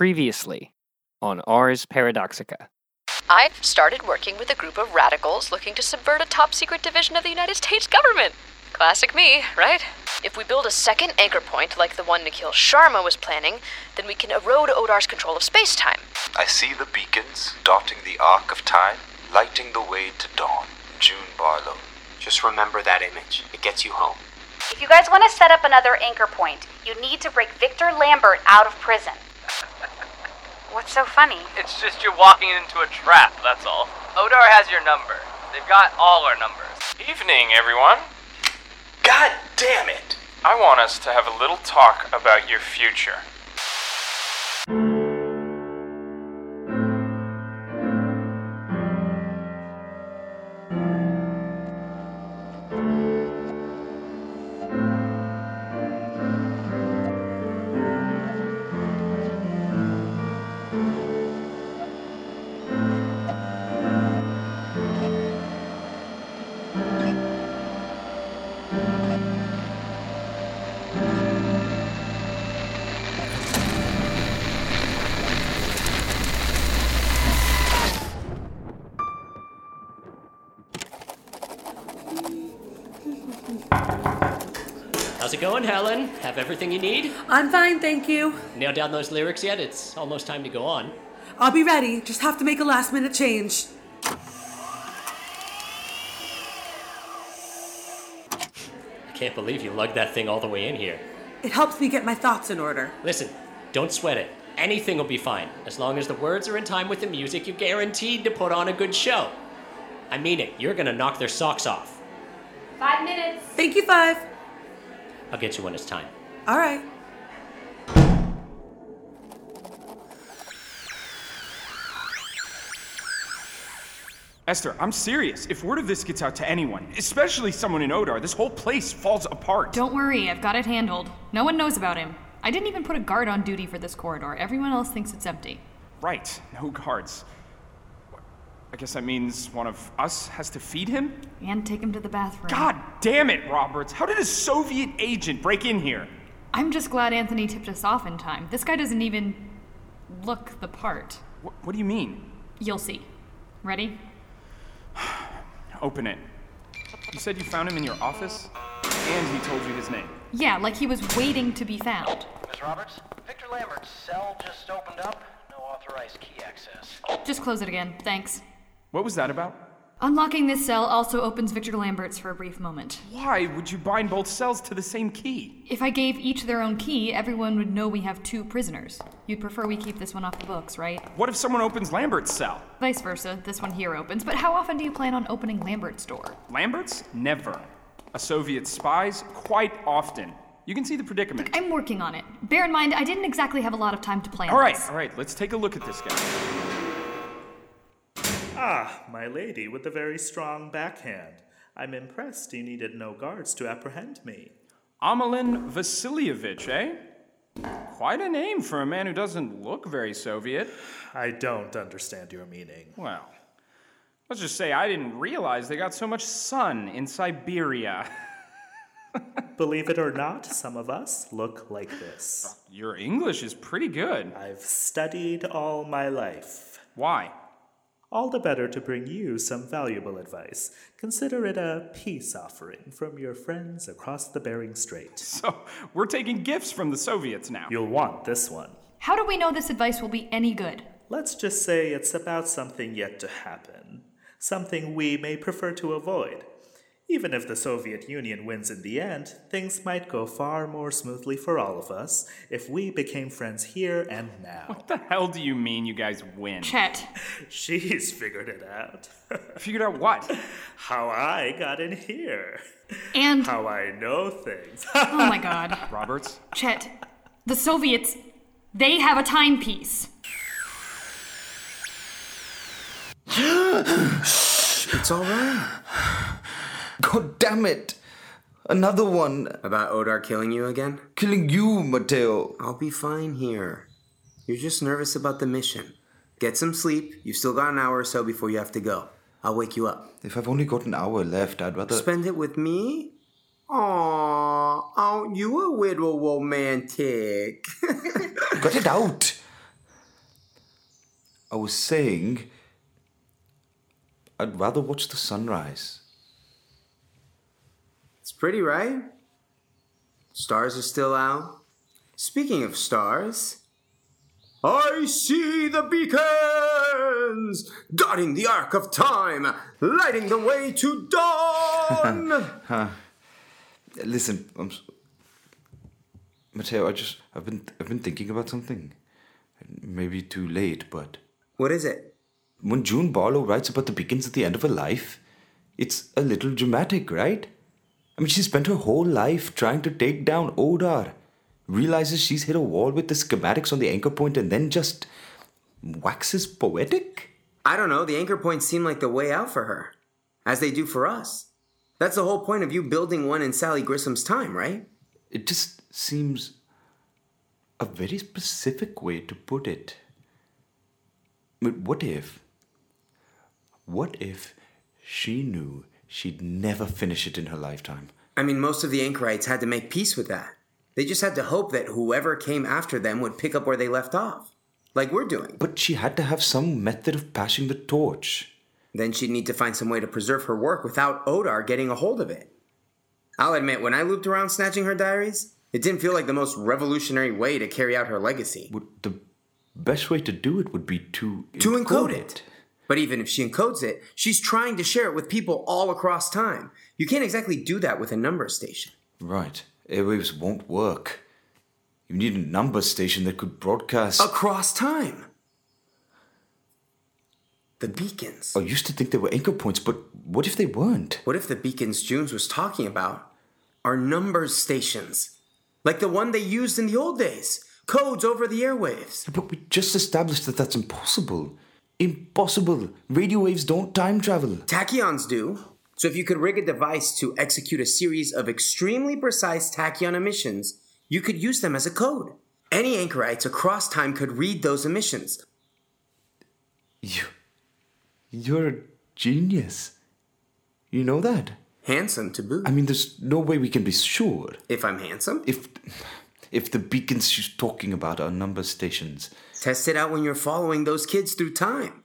Previously on Ars Paradoxica. I've started working with a group of radicals looking to subvert a top secret division of the United States government. Classic me, right? If we build a second anchor point like the one Nikhil Sharma was planning, then we can erode Odar's control of space time. I see the beacons dotting the arc of time, lighting the way to dawn. June Barlowe. Just remember that image. It gets you home. If you guys want to set up another anchor point, you need to break Victor Lambert out of prison. What's so funny? It's just you're walking into a trap, that's all. Odar has your number. They've got all our numbers. Evening, everyone. God damn it! I want us to have a little talk about your future. How's it going, Helen? Have everything you need? I'm fine, thank you. Nailed down those lyrics yet? It's almost time to go on. I'll be ready. Just have to make a last minute change. I can't believe you lugged that thing all the way in here. It helps me get my thoughts in order. Listen, don't sweat it. Anything will be fine. As long as the words are in time with the music, you're guaranteed to put on a good show. I mean it. You're gonna knock their socks off. Five minutes. Thank you, Five. I'll get you when it's time. All right. Esther, I'm serious. If word of this gets out to anyone, especially someone in Odar, this whole place falls apart. Don't worry, I've got it handled. No one knows about him. I didn't even put a guard on duty for this corridor. Everyone else thinks it's empty. Right, no guards. I guess that means one of us has to feed him? And take him to the bathroom. God damn it, Roberts. How did a Soviet agent break in here? I'm just glad Anthony tipped us off in time. This guy doesn't even look the part. What, what do you mean? You'll see. Ready? Open it. You said you found him in your office? And he told you his name. Yeah, like he was waiting to be found. Miss Roberts, Victor Lambert's cell just opened up. No authorized key access. Just close it again. Thanks. What was that about? Unlocking this cell also opens Victor Lambert's for a brief moment. Why would you bind both cells to the same key? If I gave each their own key, everyone would know we have two prisoners. You'd prefer we keep this one off the books, right? What if someone opens Lambert's cell? Vice versa, this one here opens. But how often do you plan on opening Lambert's door? Lambert's? Never. A Soviet spy's? Quite often. You can see the predicament. I'm working on it. Bear in mind, I didn't exactly have a lot of time to plan All right, this. all right, let's take a look at this guy. Ah, my lady with a very strong backhand. I'm impressed you needed no guards to apprehend me. Amelin Vasilievich, eh? Quite a name for a man who doesn't look very Soviet. I don't understand your meaning. Well, let's just say I didn't realize they got so much sun in Siberia. Believe it or not, some of us look like this. Your English is pretty good. I've studied all my life. Why? All the better to bring you some valuable advice. Consider it a peace offering from your friends across the Bering Strait. So, we're taking gifts from the Soviets now. You'll want this one. How do we know this advice will be any good? Let's just say it's about something yet to happen. Something we may prefer to avoid. Even if the Soviet Union wins in the end, things might go far more smoothly for all of us if we became friends here and now. What the hell do you mean you guys win? Chet. She's figured it out. Figured out what? How I got in here. And How I know things. oh my god. Roberts? Chet, the Soviets, they have a timepiece. It's alright. God damn it. Another one. About Odar killing you again? Killing you, Mateo. I'll be fine here. You're just nervous about the mission. Get some sleep. You've still got an hour or so before you have to go. I'll wake you up. If I've only got an hour left, I'd rather. Spend it with me? Aww, aren't you a little romantic? Cut it out. I was saying, I'd rather watch the sunrise. Pretty, right? Stars are still out. Speaking of stars, I see the beacons dotting the arc of time, lighting the way to dawn. Huh. Listen, I'm. Mateo, I just I've been I've been thinking about something. Maybe too late, but what is it? When June Barlowe writes about the beacons at the end of her life, it's a little dramatic, right? I mean, she spent her whole life trying to take down Odar, realizes she's hit a wall with the schematics on the anchor point, and then just waxes poetic. I don't know, the anchor points seem like the way out for her, as they do for us. That's the whole point of you building one in Sally Grissom's time, right? It just seems a very specific way to put it. But what if? What if she knew she'd never finish it in her lifetime? I mean, most of the anchorites had to make peace with that. They just had to hope that whoever came after them would pick up where they left off, like we're doing. But she had to have some method of passing the torch. Then she'd need to find some way to preserve her work without Odar getting a hold of it. I'll admit, when I looped around snatching her diaries, it didn't feel like the most revolutionary way to carry out her legacy. The best way to do it would be to to encode it. But even if she encodes it, she's trying to share it with people all across time. You can't exactly do that with a number station. Right. Airwaves won't work. You need a number station that could broadcast. Across time. The beacons. I used to think they were anchor points, but what if they weren't? What if the beacons Junes was talking about are numbers stations? Like the one they used in the old days. Codes over the airwaves. But we just established that that's impossible. Impossible. Radio waves don't time travel. Tachyons do. So if you could rig a device to execute a series of extremely precise tachyon emissions, you could use them as a code. Any anchorites across time could read those emissions. You, you're a genius. You know that? Handsome to boot. I mean, there's no way we can be sure. If I'm handsome? If, if the beacons she's talking about are number stations. Test it out when you're following those kids through time.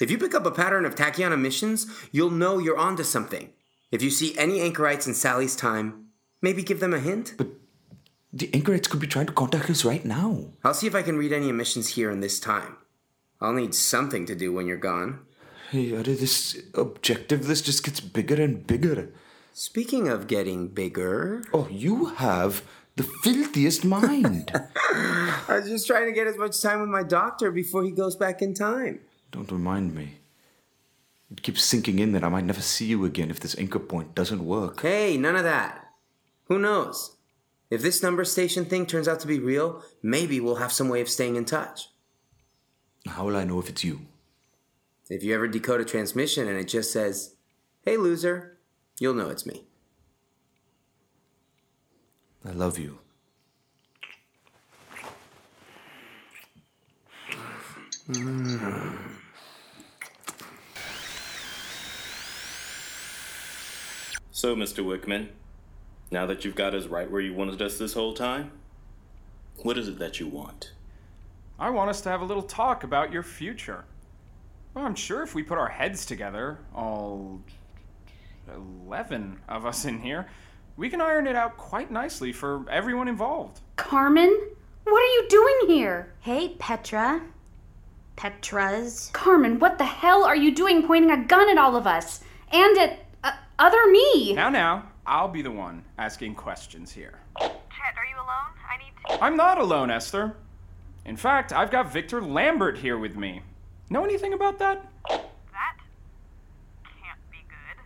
If you pick up a pattern of tachyon emissions, you'll know you're onto something. If you see any anchorites in Sally's time, maybe give them a hint. But the anchorites could be trying to contact us right now. I'll see if I can read any emissions here in this time. I'll need something to do when you're gone. Hey, this objective list just gets bigger and bigger. Speaking of getting bigger. Oh, you have the filthiest mind. I was just trying to get as much time with my doctor before he goes back in time. Don't remind me. It keeps sinking in that I might never see you again if this anchor point doesn't work. Hey, none of that. Who knows? If this number station thing turns out to be real, maybe we'll have some way of staying in touch. How will I know if it's you? If you ever decode a transmission and it just says, hey, loser, you'll know it's me. I love you. So, Mr. Whickman, now that you've got us right where you wanted us this whole time, what is it that you want? I want us to have a little talk about your future. Well, I'm sure if we put our heads together, all 11 of us in here, we can iron it out quite nicely for everyone involved. Carmen, what are you doing here? Hey, Petra. Petras. Carmen, what the hell are you doing pointing a gun at all of us? And at uh, other me? Now, now, I'll be the one asking questions here. Chet, are you alone? I need to. I'm not alone, Esther. In fact, I've got Victor Lambert here with me. Know anything about that? That can't be good.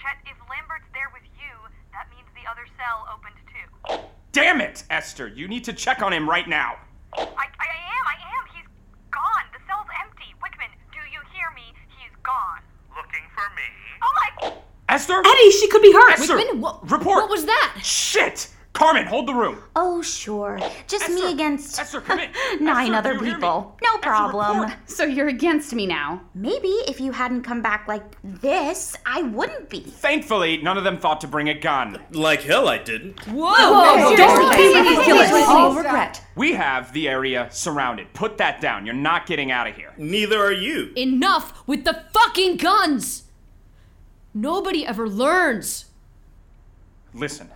Chet, if Lambert's there with you, that means the other cell opened too. Damn it, Esther! You need to check on him right now. I, I am, I am. He's gone. The cell's empty. Whickman, do you hear me? He's gone. Looking for me? Oh my. Esther? Eddie, she could be hurt. Esther, Whickman, what, report. what was that? Shit! Carmen, hold the room. Oh, sure. Just me against Esther, come in. nine Esther, other do you hear me? people. No, No problem. So you're against me now? Maybe if you hadn't come back like this, I wouldn't be. Thankfully, none of them thought to bring a gun. Like hell, I didn't. Whoa, oh, Whoa don't be ridiculous. All regret. We have the area surrounded. Put that down. You're not getting out of here. Neither are you. Enough with the fucking guns! Nobody ever learns. Listen,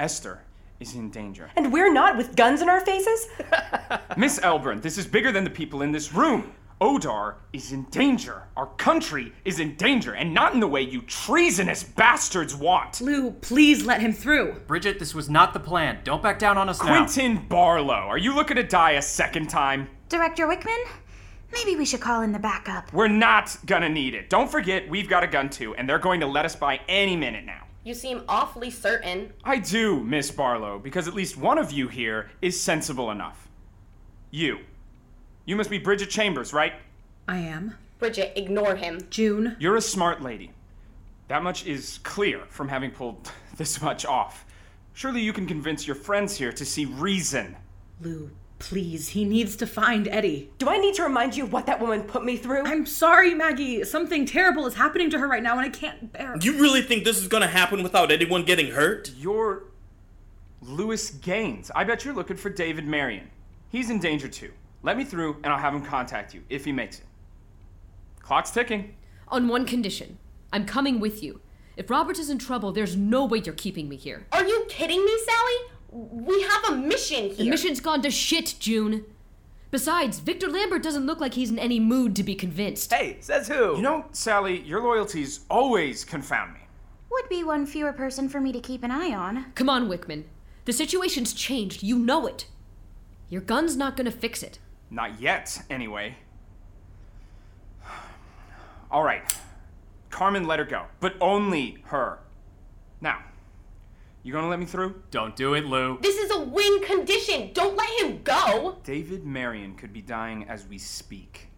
Esther is in danger. And we're not with guns in our faces? Miss Elbourne, this is bigger than the people in this room. Odar is in danger. Our country is in danger, and not in the way you treasonous bastards want. Lou, please let him through. Bridget, this was not the plan. Don't back down on us now. Quentin Barlowe, are you looking to die a second time? Director Whickman, maybe we should call in the backup. We're not gonna need it. Don't forget, we've got a gun too, and they're going to let us by any minute now. You seem awfully certain. I do, Miss Barlowe, because at least one of you here is sensible enough. You. You must be Bridget Chambers, right? I am. Bridget, ignore him. June. You're a smart lady. That much is clear from having pulled this much off. Surely you can convince your friends here to see reason. Lou, please, he needs to find Eddie. Do I need to remind you what that woman put me through? I'm sorry, Maggie. Something terrible is happening to her right now, and I can't bear it. You really think this is gonna happen without anyone getting hurt? You're Louis Gaines. I bet you're looking for David Marion. He's in danger too. Let me through, and I'll have him contact you if he makes it. Clock's ticking. On one condition I'm coming with you. If Robert is in trouble, there's no way you're keeping me here. Are you kidding me, Sally? We have a mission here. The mission's gone to shit, June. Besides, Victor Lambert doesn't look like he's in any mood to be convinced. Hey, says who? You know, Sally, your loyalties always confound me. Would be one fewer person for me to keep an eye on. Come on, Whickman. The situation's changed. You know it. Your gun's not gonna fix it. Not yet, anyway. All right. Carmen, let her go. But only her. Now, you gonna let me through? Don't do it, Lou. This is a win condition. Don't let him go. David Marion could be dying as we speak.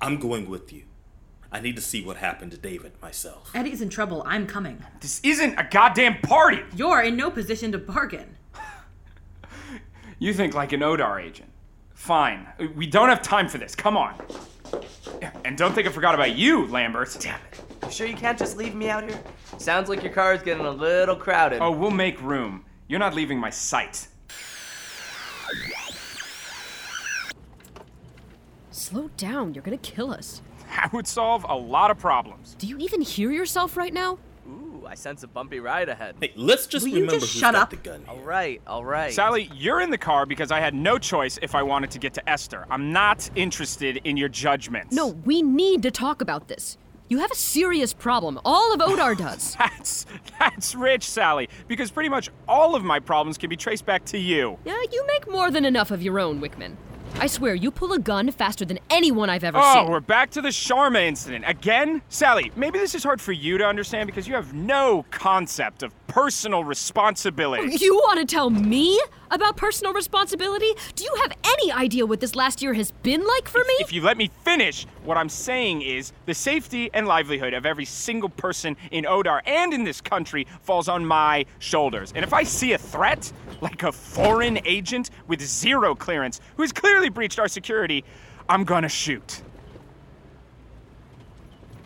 I'm going with you. I need to see what happened to David myself. Eddie's in trouble. I'm coming. This isn't a goddamn party! You're in no position to bargain. You think like an Odar agent. Fine. We don't have time for this. Come on. And don't think I forgot about you, Lambert. Damn it. You sure you can't just leave me out here? Sounds like your car is getting a little crowded. Oh, we'll make room. You're not leaving my sight. Slow down, you're gonna kill us. That would solve a lot of problems. Do you even hear yourself right now? Ooh, I sense a bumpy ride ahead. Hey, let's just Will you remember just who's shut got up? the gun. All right, all right. Sally, you're in the car because I had no choice if I wanted to get to Esther. I'm not interested in your judgments. No, we need to talk about this. You have a serious problem. All of Odar does. That's that's rich, Sally, because pretty much all of my problems can be traced back to you. yeah, you make more than enough of your own, Whickman. I swear, you pull a gun faster than anyone I've ever Oh, seen. Oh, we're back to the Sharma incident. Again? Sally, maybe this is hard for you to understand because you have no concept of personal responsibility. You want to tell me about personal responsibility? Do you have any idea what this last year has been like for me? If you let me finish, what I'm saying is the safety and livelihood of every single person in Odar and in this country falls on my shoulders. And if I see a threat, like a foreign agent with zero clearance who has clearly breached our security, I'm gonna shoot.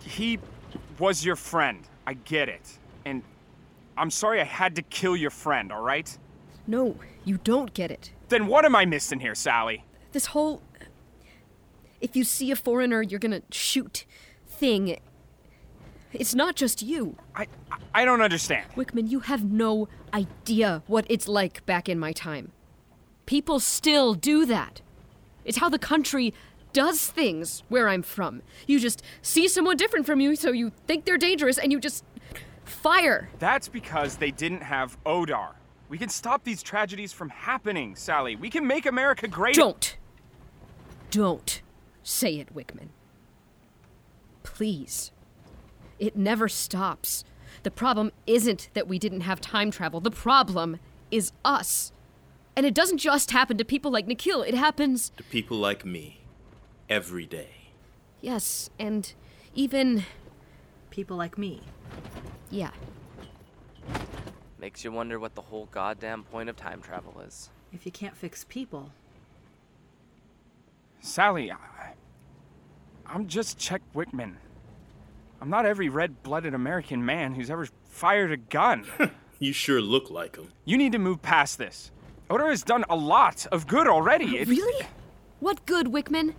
He was your friend. I get it. And I'm sorry I had to kill your friend, all right? No, you don't get it. Then what am I missing here, Sally? This whole. If you see a foreigner, you're gonna shoot thing. It's not just you. I, I don't understand. Whickman, you have no idea what it's like back in my time. People still do that. It's how the country does things where I'm from. You just see someone different from you, so you think they're dangerous, and you just fire. That's because they didn't have Odar. We can stop these tragedies from happening, Sally. We can make America great. Don't. Don't say it, Whickman. Please. It never stops. The problem isn't that we didn't have time travel. The problem is us. And it doesn't just happen to people like Nikhil, it happens. To people like me, every day. Yes, and even. People like me. Yeah. Makes you wonder what the whole goddamn point of time travel is. if you can't fix people. Sally, I, I'm just Chet Whickman. I'm not every red blooded American man who's ever fired a gun. You sure look like him. you need to move past this. Odar has done a lot of good already. It- Really? What good, Whickman?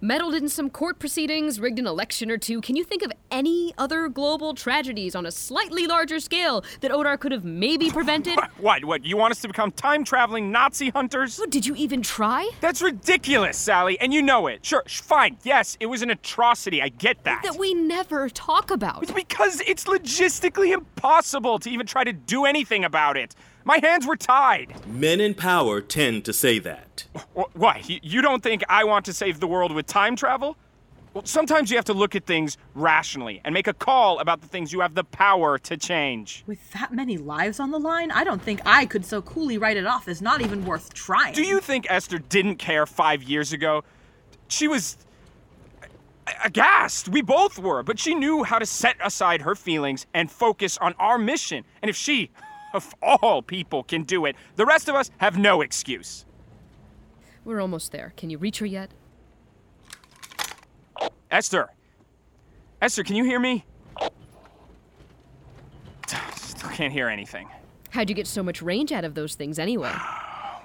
Meddled in some court proceedings, rigged an election or two. Can you think of any other global tragedies on a slightly larger scale that Odar could have maybe prevented? What? What? You want us to become time traveling Nazi hunters? Oh, did you even try? That's ridiculous, Sally, and you know it. Sure, sh- fine. Yes, it was an atrocity. I get that. That we never talk about. It's because it's logistically impossible to even try to do anything about it. My hands were tied. Men in power tend to say that. Why? You- You don't think I want to save the world with time travel? Well, sometimes you have to look at things rationally and make a call about the things you have the power to change. With that many lives on the line, I don't think I could so coolly write it off as not even worth trying. Do you think Esther didn't care five years ago? She was aghast. We both were, but she knew how to set aside her feelings and focus on our mission. And if she, of all people, can do it, the rest of us have no excuse. We're almost there. Can you reach her yet? Esther! Esther, can you hear me? Still can't hear anything. How'd you get so much range out of those things anyway?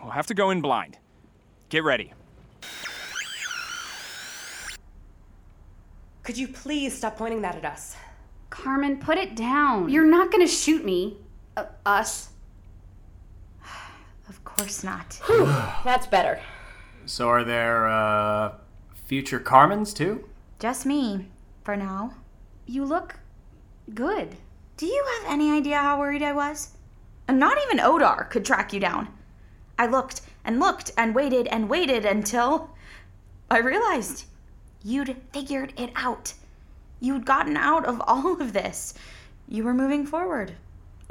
We'll have to go in blind. Get ready. Could you please stop pointing that at us? Carmen, put it down. You're not gonna shoot me. Uh, us. Of course not. That's better. So are there, uh, future Carmens too? Just me, for now. You look good. Do you have any idea how worried I was? Not even Odar could track you down. I looked and looked and waited and waited until I realized you'd figured it out. You'd gotten out of all of this. You were moving forward.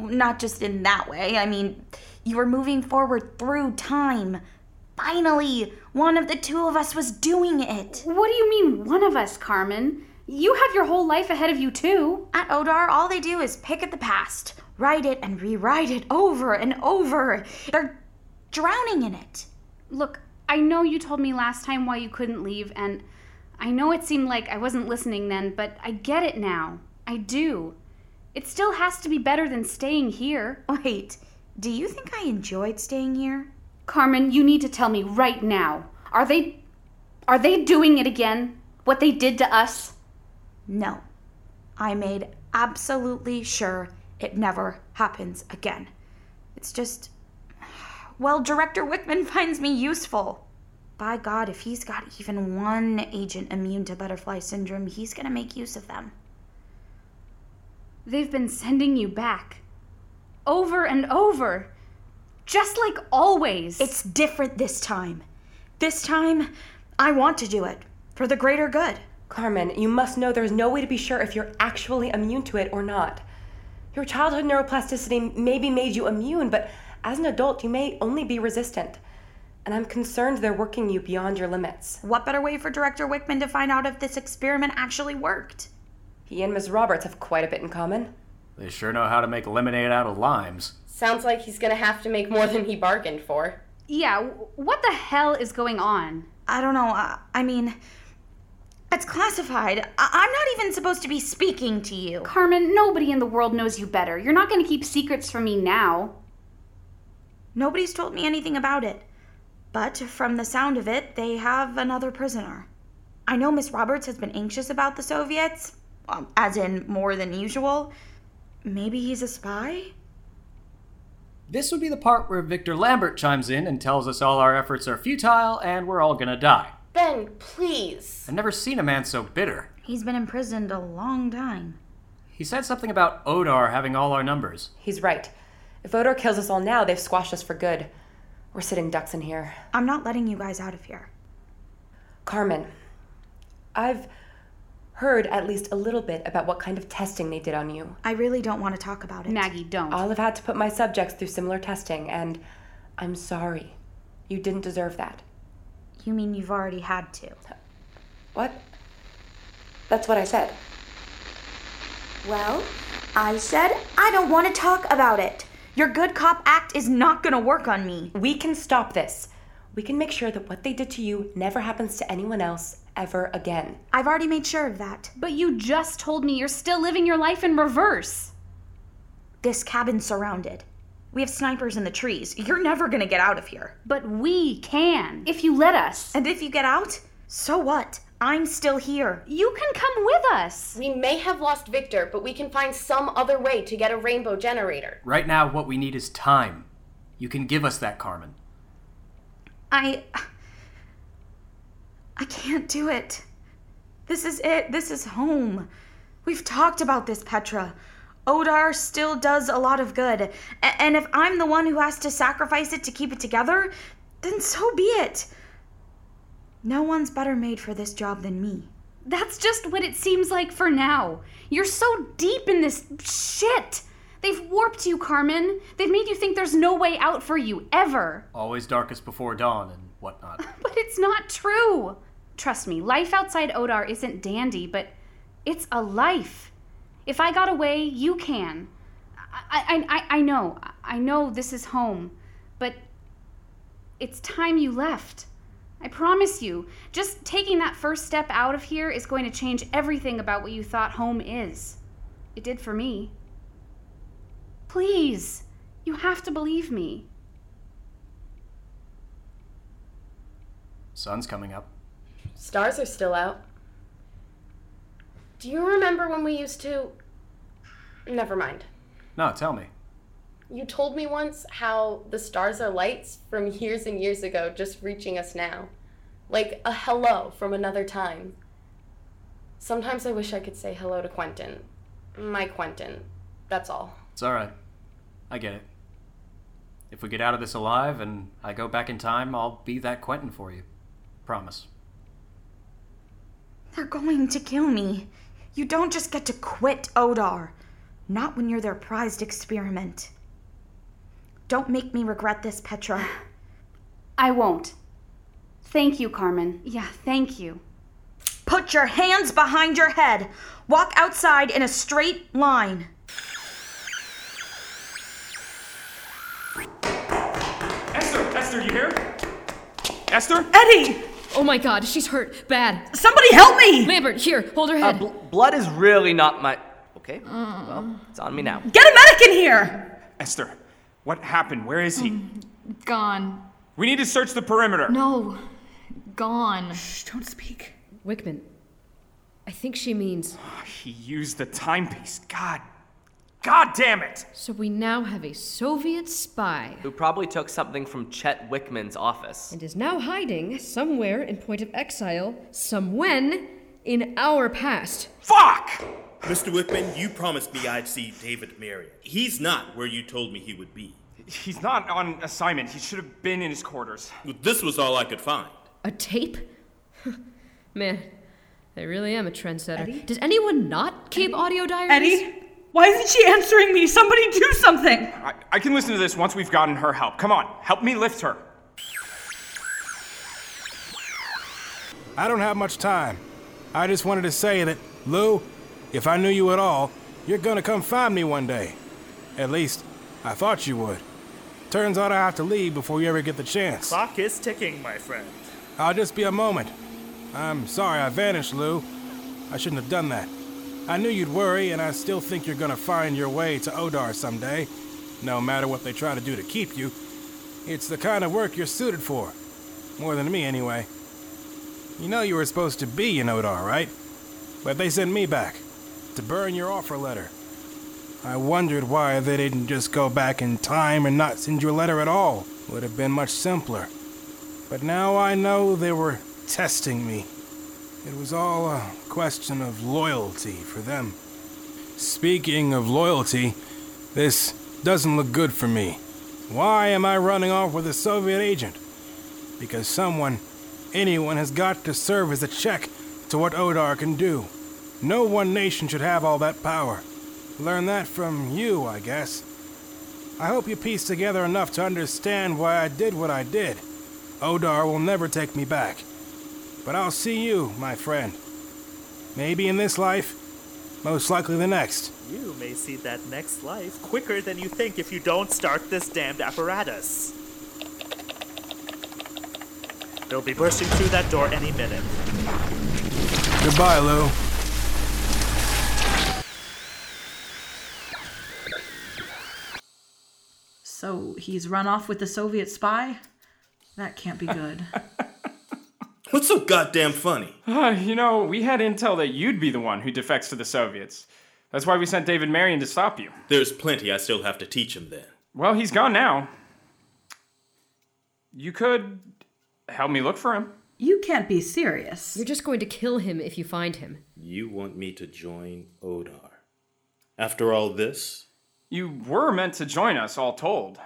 Not just in that way, I mean, you were moving forward through time. Finally, one of the two of us was doing it. What do you mean, one of us, Carmen? You have your whole life ahead of you, too. At Odar, all they do is pick at the past, write it and rewrite it over and over. They're drowning in it. Look, I know you told me last time why you couldn't leave, and I know it seemed like I wasn't listening then, but I get it now. I do. It still has to be better than staying here. Wait, do you think I enjoyed staying here? Carmen, you need to tell me right now. Are they are they doing it again? What they did to us? No. I made absolutely sure it never happens again. It's just. Well, Director Whickman finds me useful. By God, if he's got even one agent immune to butterfly syndrome, he's gonna make use of them. They've been sending you back. Over and over. Just like always. It's different this time. This time, I want to do it for the greater good. Carmen, you must know there's no way to be sure if you're actually immune to it or not. Your childhood neuroplasticity maybe made you immune, but as an adult, you may only be resistant. And I'm concerned they're working you beyond your limits. What better way for Director Whickman to find out if this experiment actually worked? He and Ms. Roberts have quite a bit in common. They sure know how to make lemonade out of limes. Sounds like he's gonna have to make more than he bargained for. Yeah, what the hell is going on? I don't know. Uh, I mean, it's classified. I- I'm not even supposed to be speaking to you. Carmen, nobody in the world knows you better. You're not going to keep secrets from me now. Nobody's told me anything about it. But from the sound of it, they have another prisoner. I know Miss Roberts has been anxious about the Soviets, um, as in more than usual. Maybe he's a spy? This would be the part where Victor Lambert chimes in and tells us all our efforts are futile and we're all gonna die. Ben, please. I've never seen a man so bitter. He's been imprisoned a long time. He said something about Odar having all our numbers. He's right. If Odar kills us all now, they've squashed us for good. We're sitting ducks in here. I'm not letting you guys out of here. Carmen, I've heard at least a little bit about what kind of testing they did on you. I really don't want to talk about it. Maggie, don't. I'll have had to put my subjects through similar testing, and I'm sorry. You didn't deserve that. You mean you've already had to? What? That's what I said. Well, I said I don't want to talk about it. Your good cop act is not gonna work on me. We can stop this. We can make sure that what they did to you never happens to anyone else ever again. I've already made sure of that. But you just told me you're still living your life in reverse. This cabin's surrounded. We have snipers in the trees. You're never gonna get out of here. But we can, if you let us. And if you get out, so what? I'm still here. You can come with us. We may have lost Victor, but we can find some other way to get a rainbow generator. Right now, what we need is time. You can give us that, Carmen. I. I can't do it. This is it. This is home. We've talked about this, Petra. Odar still does a lot of good. A- and if I'm the one who has to sacrifice it to keep it together, then so be it. No one's better made for this job than me. That's just what it seems like for now. You're so deep in this shit. They've warped you, Carmen. They've made you think there's no way out for you, ever. Always darkest before dawn and whatnot. But it's not true. Trust me, life outside Odar isn't dandy, but it's a life. If I got away, you can. I, I, I, I know. I know this is home, but it's time you left. I promise you, just taking that first step out of here is going to change everything about what you thought home is. It did for me. Please, you have to believe me. Sun's coming up. Stars are still out. Do you remember when we used to. Never mind. No, tell me. You told me once how the stars are lights from years and years ago just reaching us now. Like a hello from another time. Sometimes I wish I could say hello to Quentin. My Quentin. That's all. It's alright. I get it. If we get out of this alive and I go back in time, I'll be that Quentin for you. Promise. They're going to kill me. You don't just get to quit Odar. Not when you're their prized experiment. Don't make me regret this, Petra. I won't. Thank you, Carmen. Yeah, thank you. Put your hands behind your head. Walk outside in a straight line. Esther, Esther, you here? Esther? Eddie! Oh my god, she's hurt. Bad. Somebody help me! Lambert, here, hold her Uh, head. bl- blood is really not my. Okay, uh. well, it's on me now. Get a medic in here! Esther, what happened? Where is he? Um, gone. We need to search the perimeter. No. Gone. Shh, don't speak. Whickman, I think she means. Ah, he used the timepiece. God. God damn it! So we now have a Soviet spy. Who probably took something from Chet Whickman's office. And is now hiding somewhere in point of exile, somewhen in our past. Fuck! Mr. Whickman, you promised me I'd see David Marion. He's not where you told me he would be. He's not on assignment. He should have been in his quarters. This was all I could find. A tape? Man, I really am a trendsetter. Does anyone not keep audio diaries? Eddie? Why isn't she answering me? Somebody do something! I, I can listen to this once we've gotten her help. Come on, help me lift her. I don't have much time. I just wanted to say that, Lou, if I knew you at all, you're gonna come find me one day. At least, I thought you would. Turns out I have to leave before you ever get the chance. Clock is ticking, my friend. I'll just be a moment. I'm sorry I vanished, Lou. I shouldn't have done that. I knew you'd worry, and I still think you're gonna find your way to Odar someday, no matter what they try to do to keep you. It's the kind of work you're suited for. More than me, anyway. You know you were supposed to be in Odar, right? But they sent me back to burn your offer letter. I wondered why they didn't just go back in time and not send you a letter at all. Would have been much simpler. But now I know they were testing me. It was all a question of loyalty for them. Speaking of loyalty, this doesn't look good for me. Why am I running off with a Soviet agent? Because someone, anyone, has got to serve as a check to what Odar can do. No one nation should have all that power. Learn that from you, I guess. I hope you piece together enough to understand why I did what I did. Odar will never take me back. But I'll see you, my friend. Maybe in this life, Most likely the next. You may see that next life quicker than you think if you don't start this damned apparatus. They'll be bursting through that door any minute. Goodbye, Lou. So he's run off with the Soviet spy? That can't be good. What's so goddamn funny? Uh, you know, we had intel that you'd be the one who defects to the Soviets. That's why we sent David Marion to stop you. There's plenty I still have to teach him then. Well, he's gone now. You could help me look for him. You can't be serious. You're just going to kill him if you find him. You want me to join Odar? After all this? You were meant to join us, all told.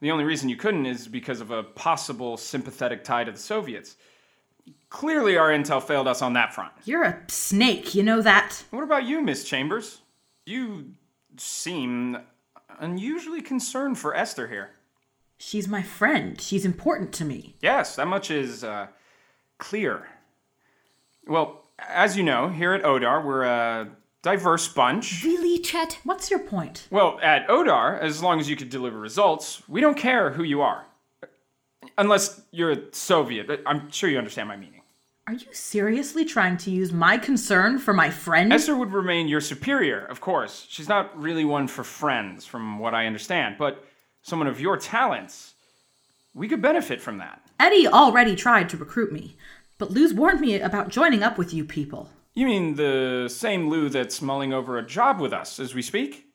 The only reason you couldn't is because of a possible sympathetic tie to the Soviets. Clearly, our intel failed us on that front. You're a snake, you know that? What about you, Miss Chambers? You seem unusually concerned for Esther here. She's my friend. She's important to me. Yes, that much is uh, clear. Well, as you know, here at Odar, we're a diverse bunch. Really, Chet? What's your point? Well, at Odar, as long as you can deliver results, we don't care who you are. Unless you're a Soviet. I'm sure you understand my meaning. Are you seriously trying to use my concern for my friend? Esther would remain your superior, of course. She's not really one for friends, from what I understand, but someone of your talents, we could benefit from that. Eddie already tried to recruit me, but Lou's warned me about joining up with you people. You mean the same Lou that's mulling over a job with us as we speak?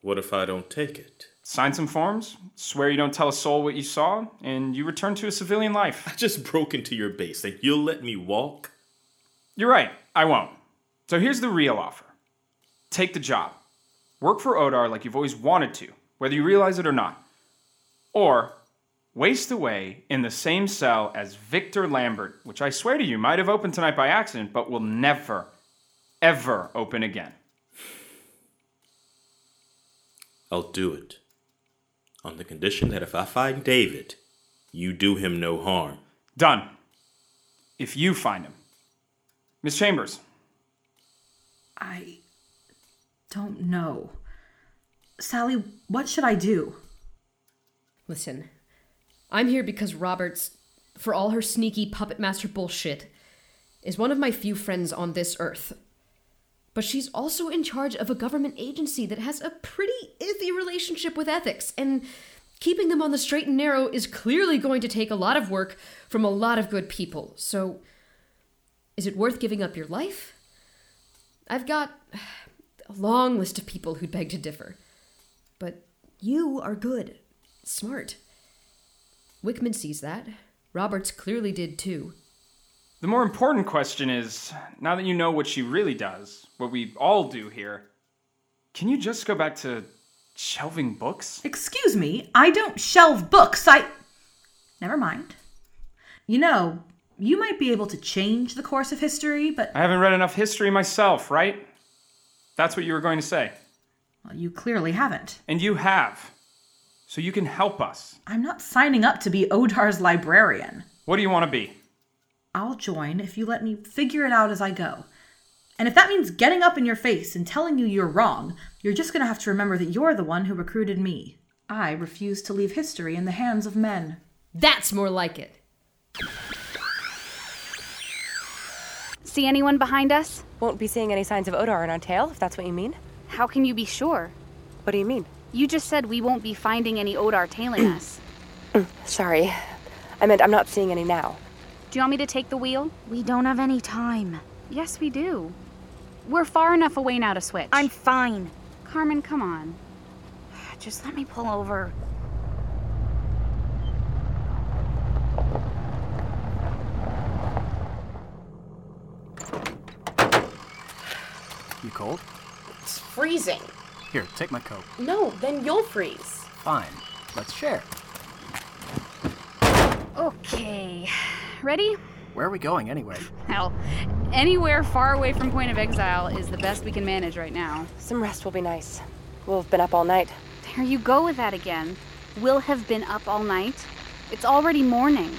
What if I don't take it? Sign some forms, swear you don't tell a soul what you saw, and you return to a civilian life. I just broke into your base and you'll let me walk? You're right, I won't. So here's the real offer take the job. Work for Odar like you've always wanted to, whether you realize it or not. Or waste away in the same cell as Victor Lambert, which I swear to you might have opened tonight by accident, but will never, ever open again. I'll do it. On the condition that if I find David, you do him no harm. Done. If you find him. Miss Chambers. I don't know. Sally, what should I do? Listen, I'm here because Roberts, for all her sneaky puppet master bullshit, is one of my few friends on this earth. But she's also in charge of a government agency that has a pretty iffy relationship with ethics, and keeping them on the straight and narrow is clearly going to take a lot of work from a lot of good people. So, is it worth giving up your life? I've got a long list of people who'd beg to differ. But you are good, smart. Whickman sees that. Roberts clearly did too. The more important question is now that you know what she really does, what we all do here, can you just go back to shelving books? Excuse me, I don't shelve books. I. Never mind. You know, you might be able to change the course of history, but. I haven't read enough history myself, right? That's what you were going to say. Well, you clearly haven't. And you have. So you can help us. I'm not signing up to be Odar's librarian. What do you want to be? I'll join if you let me figure it out as I go. And if that means getting up in your face and telling you you're wrong, you're just going to have to remember that you're the one who recruited me. I refuse to leave history in the hands of men. That's more like it. See anyone behind us? Won't be seeing any signs of Odar in our tail, if that's what you mean. How can you be sure? What do you mean? You just said we won't be finding any Odar tailing us. Sorry. I meant I'm not seeing any now. Do you want me to take the wheel? We don't have any time. Yes, we do. We're far enough away now to switch. I'm fine. Carmen, come on. Just let me pull over. You cold? It's freezing. Here, take my coat. No, then you'll freeze. Fine. Let's share. Okay. Ready? Where are we going anyway? Hell, anywhere far away from Point of Exile is the best we can manage right now. Some rest will be nice. We'll have been up all night. There you go with that again. We'll have been up all night. It's already morning.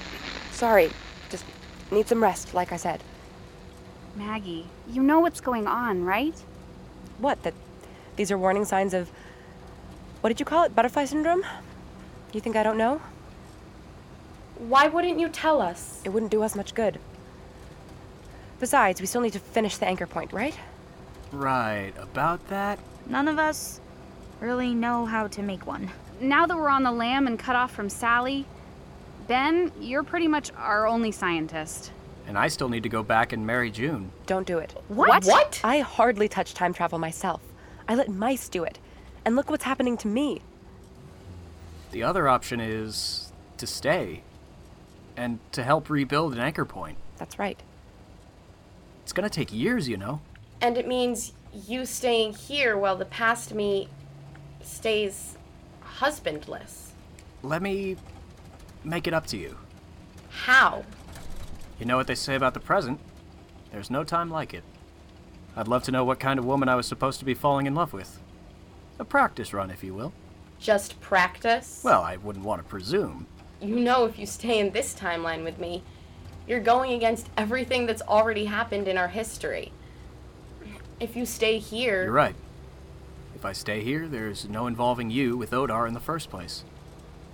Sorry. Just need some rest, like I said. Maggie, you know what's going on, right? What? That these are warning signs of. What did you call it? Butterfly syndrome? You think I don't know? Why wouldn't you tell us? It wouldn't do us much good. Besides, we still need to finish the anchor point, right? Right, about that? None of us really know how to make one. Now that we're on the lam and cut off from Sally, Ben, you're pretty much our only scientist. And I still need to go back and marry June. Don't do it. What? What? I hardly touch time travel myself. I let mice do it. And look what's happening to me. The other option is to stay and to help rebuild an anchor point. That's right. It's gonna take years, you know. And it means you staying here while the past me stays husbandless. Let me make it up to you. How? You know what they say about the present? There's no time like it. I'd love to know what kind of woman I was supposed to be falling in love with. A practice run, if you will. Just practice? Well, I wouldn't want to presume. You know, if you stay in this timeline with me, you're going against everything that's already happened in our history. If you stay here. You're right. If I stay here, there's no involving you with Odar in the first place.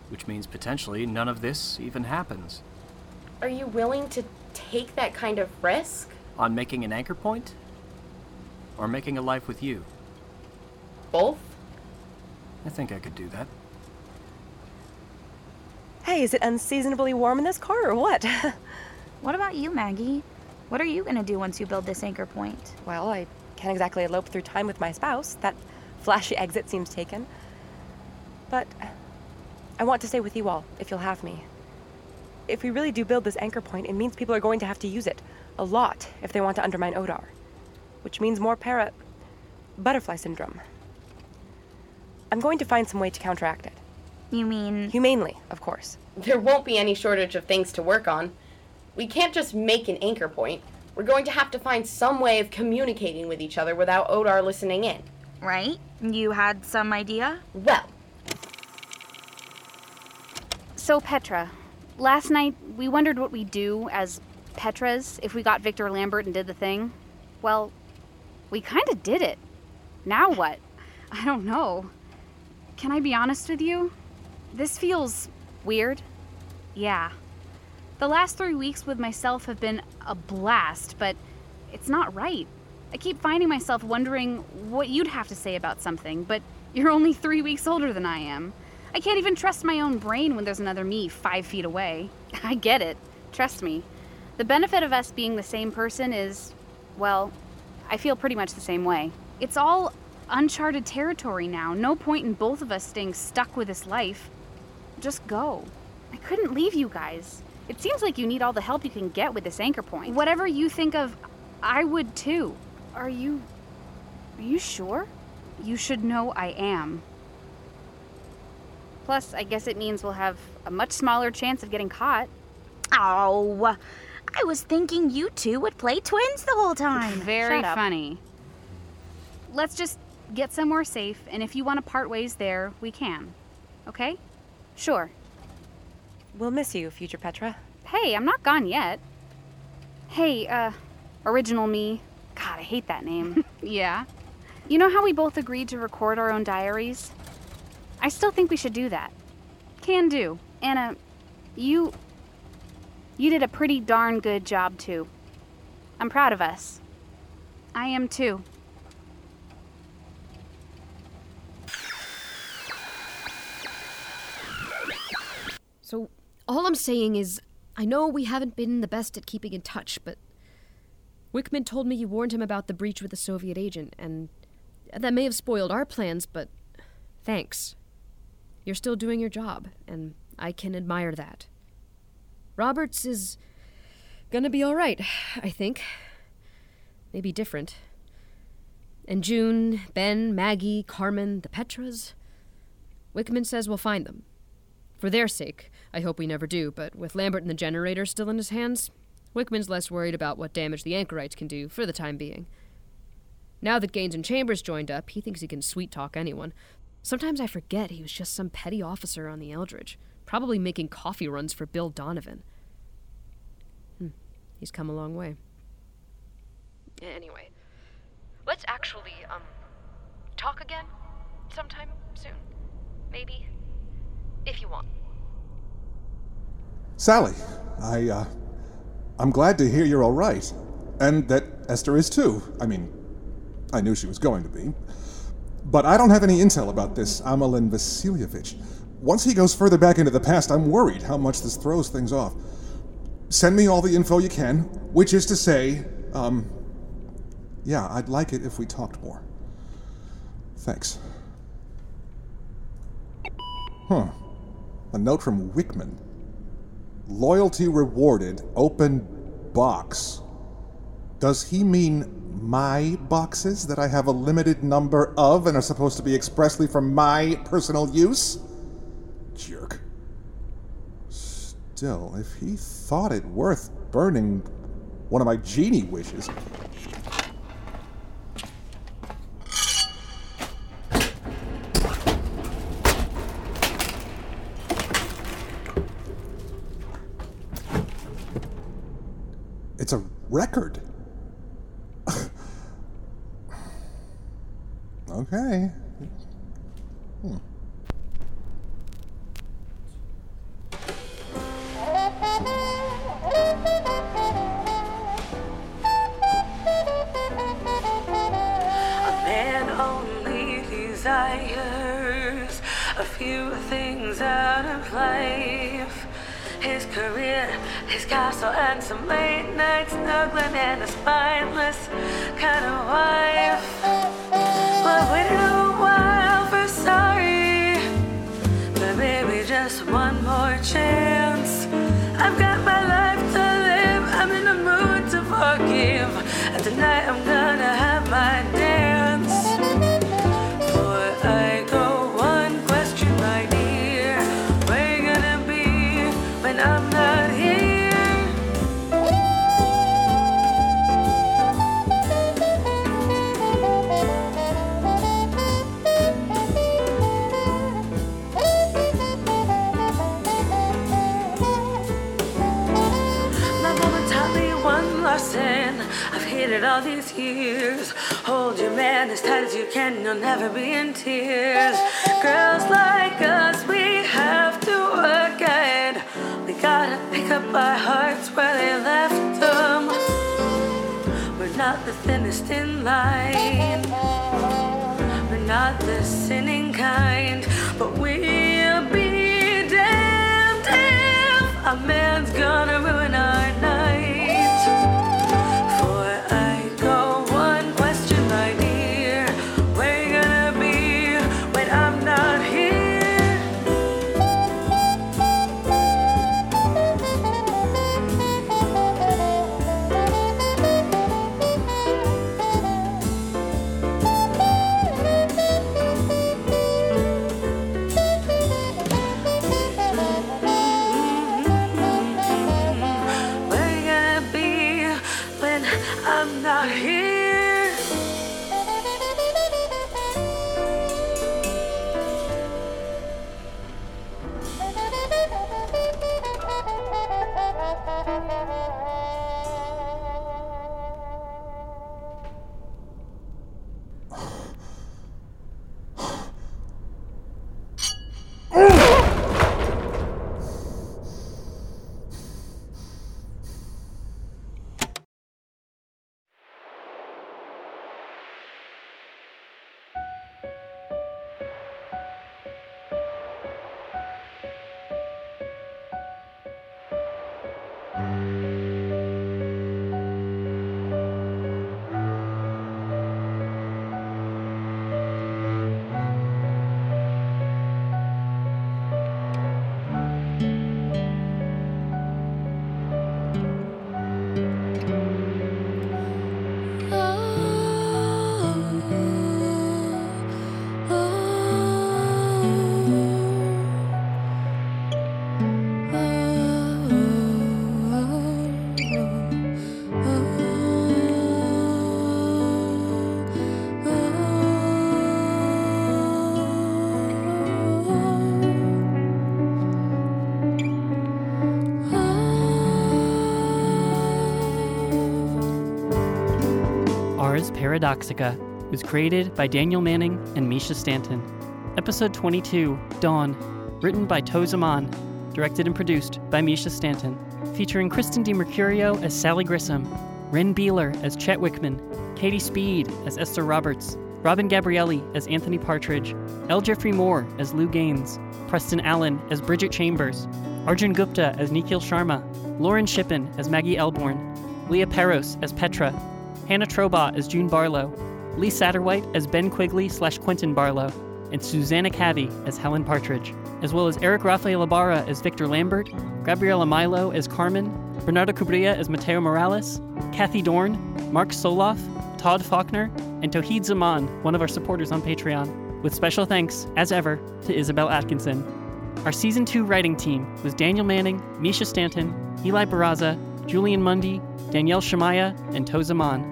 Which means potentially none of this even happens. Are you willing to take that kind of risk? On making an anchor point? Or making a life with you? Both? I think I could do that. Hey, is it unseasonably warm in this car or what? What about you, Maggie? What are you gonna do once you build this anchor point? well, I can't exactly elope through time with my spouse. That flashy exit seems taken. But I want to stay with you all, if you'll have me. If we really do build this anchor point, it means people are going to have to use it. A lot, if they want to undermine Odar. Which means more para. butterfly syndrome. I'm going to find some way to counteract it. You mean. Humanely, of course. There won't be any shortage of things to work on. We can't just make an anchor point. We're going to have to find some way of communicating with each other without Odar listening in. Right? You had some idea? Well, So, Petra, last night we wondered what we'd do as Petras if we got Victor Lambert and did the thing. Well, we kind of did it. Now what? I don't know. Can I be honest with you? This feels weird. Yeah. The last three weeks with myself have been a blast, but it's not right. I keep finding myself wondering what you'd have to say about something, but you're only three weeks older than I am. I can't even trust my own brain when there's another me five feet away. I get it. Trust me. The benefit of us being the same person is, well, I feel pretty much the same way. It's all uncharted territory now. No point in both of us staying stuck with this life. Just go. I couldn't leave you guys. It seems like you need all the help you can get with this anchor point. Whatever you think of, I would too. Are you. Are you sure? You should know I am. Plus, I guess it means we'll have a much smaller chance of getting caught. Oh, I was thinking you two would play twins the whole time. Very Shut up. funny. Let's just get somewhere safe, and if you want to part ways there, we can. Okay? Sure. We'll miss you, future Petra. Hey, I'm not gone yet. Hey, uh, original me. God, I hate that name. yeah. You know how we both agreed to record our own diaries? I still think we should do that. Can do. Anna, you. You did a pretty darn good job, too. I'm proud of us. I am, too. All I'm saying is, I know we haven't been the best at keeping in touch, but Whickman told me you warned him about the breach with the Soviet agent, and that may have spoiled our plans, but thanks. You're still doing your job, and I can admire that. Roberts is gonna be alright, I think. Maybe different. And June, Ben, Maggie, Carmen, the Petras. Whickman says we'll find them. For their sake, I hope we never do, but with Lambert and the generator still in his hands, Whickman's less worried about what damage the anchorites can do for the time being. Now that Gaines and Chambers joined up, he thinks he can sweet talk anyone. Sometimes I forget he was just some petty officer on the Eldridge, probably making coffee runs for Bill Donovan. Hmm, he's come a long way. Anyway, let's actually, um, talk again sometime soon. Maybe. If you want. Sally, I, uh, I'm glad to hear you're all right. And that Esther is too. I mean, I knew she was going to be. But I don't have any intel about this Amelin Vasilyevich. Once he goes further back into the past, I'm worried how much this throws things off. Send me all the info you can, which is to say, um, yeah, I'd like it if we talked more. Thanks. Huh. A note from Whickman. Loyalty rewarded, open box. Does he mean my boxes that I have a limited number of and are supposed to be expressly for my personal use? Jerk. Still, if he thought it worth burning one of my genie wishes. It's a record. okay. Just one more chance. Man as tight as you can, you'll never be in tears. Girls like us, we have to work it. We gotta pick up our hearts where they left them. We're not the thinnest in line. We're not the sinning kind, but we'll be damned if a man's gonna ruin our Paradoxica was created by Daniel Manning and Mischa Stanton. Episode 22, Dawn, written by Tau Zaman, directed and produced by Mischa Stanton, featuring Kristen DiMercurio as Sally Grissom, Reyn Beeler as Chet Whickman, Katie Speed as Esther Roberts, Robin Gabrielli as Anthony Partridge, L. Jeffrey Moore as Lou Gaines, Preston Allen as Bridget Chambers, Arjun Gupta as Nikhil Sharma, Lauren Shippen as Maggie Elbourne, Lia Peros as Petra, Hannah Trobaugh as June Barlowe, Lee Satterwhite as Ben Quigley slash Quentin Barlowe, and Susanna Kavee as Helen Partridge, as well as Eric Rafael Ibarra as Victor Lambert, Gabriela Milo as Carmen, Bernardo Cubria as Mateo Morales, Kathy Dorn, Mark Soloff, Todd Faulkner, and Tauheed Zaman, one of our supporters on Patreon, with special thanks, as ever, to Isabel Atkinson. Our season two writing team was Daniel Manning, Mischa Stanton, Eli Barraza, Julian Mundy, Danielle Shemaya, and Tau Zaman.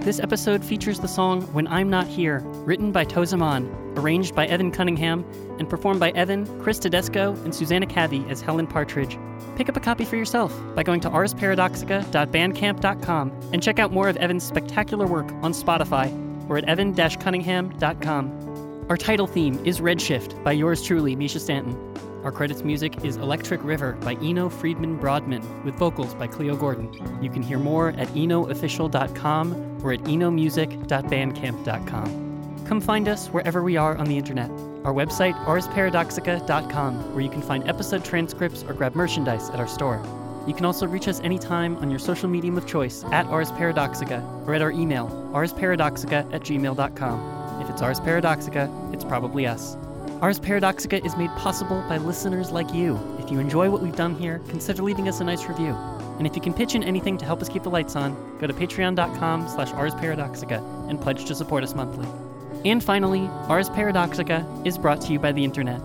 This episode features the song When I'm Not Here, written by Tau Zaman, arranged by Evan Cunningham, and performed by Evan, Chris Tedesco, and Susanna Kavee as Helen Partridge. Pick up a copy for yourself by going to arsparadoxica.bandcamp.com and check out more of Evan's spectacular work on Spotify or at evan-cunningham.com. Our title theme is Redshift by yours truly, Mischa Stanton. Our credits music is Electric River by Eno Freedman-Brodmann with vocals by Cleo Gordon. You can hear more at enoofficial.com or at enomusic.bandcamp.com. Come find us wherever we are on the internet. Our website, arsparadoxica.com, where you can find episode transcripts or grab merchandise at our store. You can also reach us anytime on your social medium of choice at Ars Paradoxica or at our email, arsparadoxica at gmail.com. If it's Ars Paradoxica, it's probably us. Ars Paradoxica is made possible by listeners like you. If you enjoy what we've done here, consider leaving us a nice review. And if you can pitch in anything to help us keep the lights on, go to patreon.com slash arsparadoxica and pledge to support us monthly. And finally, Ars Paradoxica is brought to you by the internet.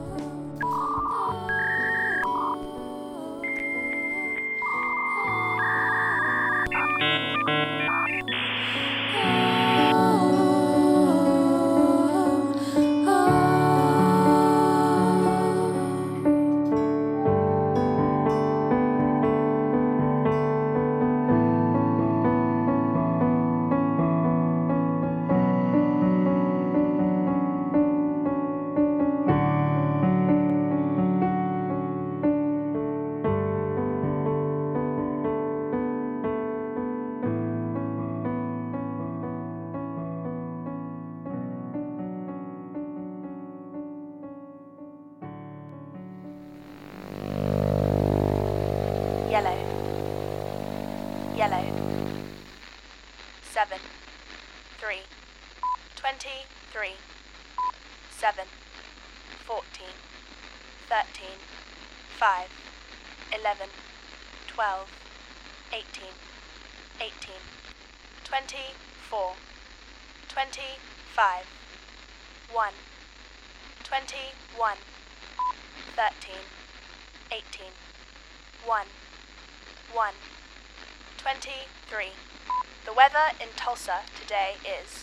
In Tulsa today is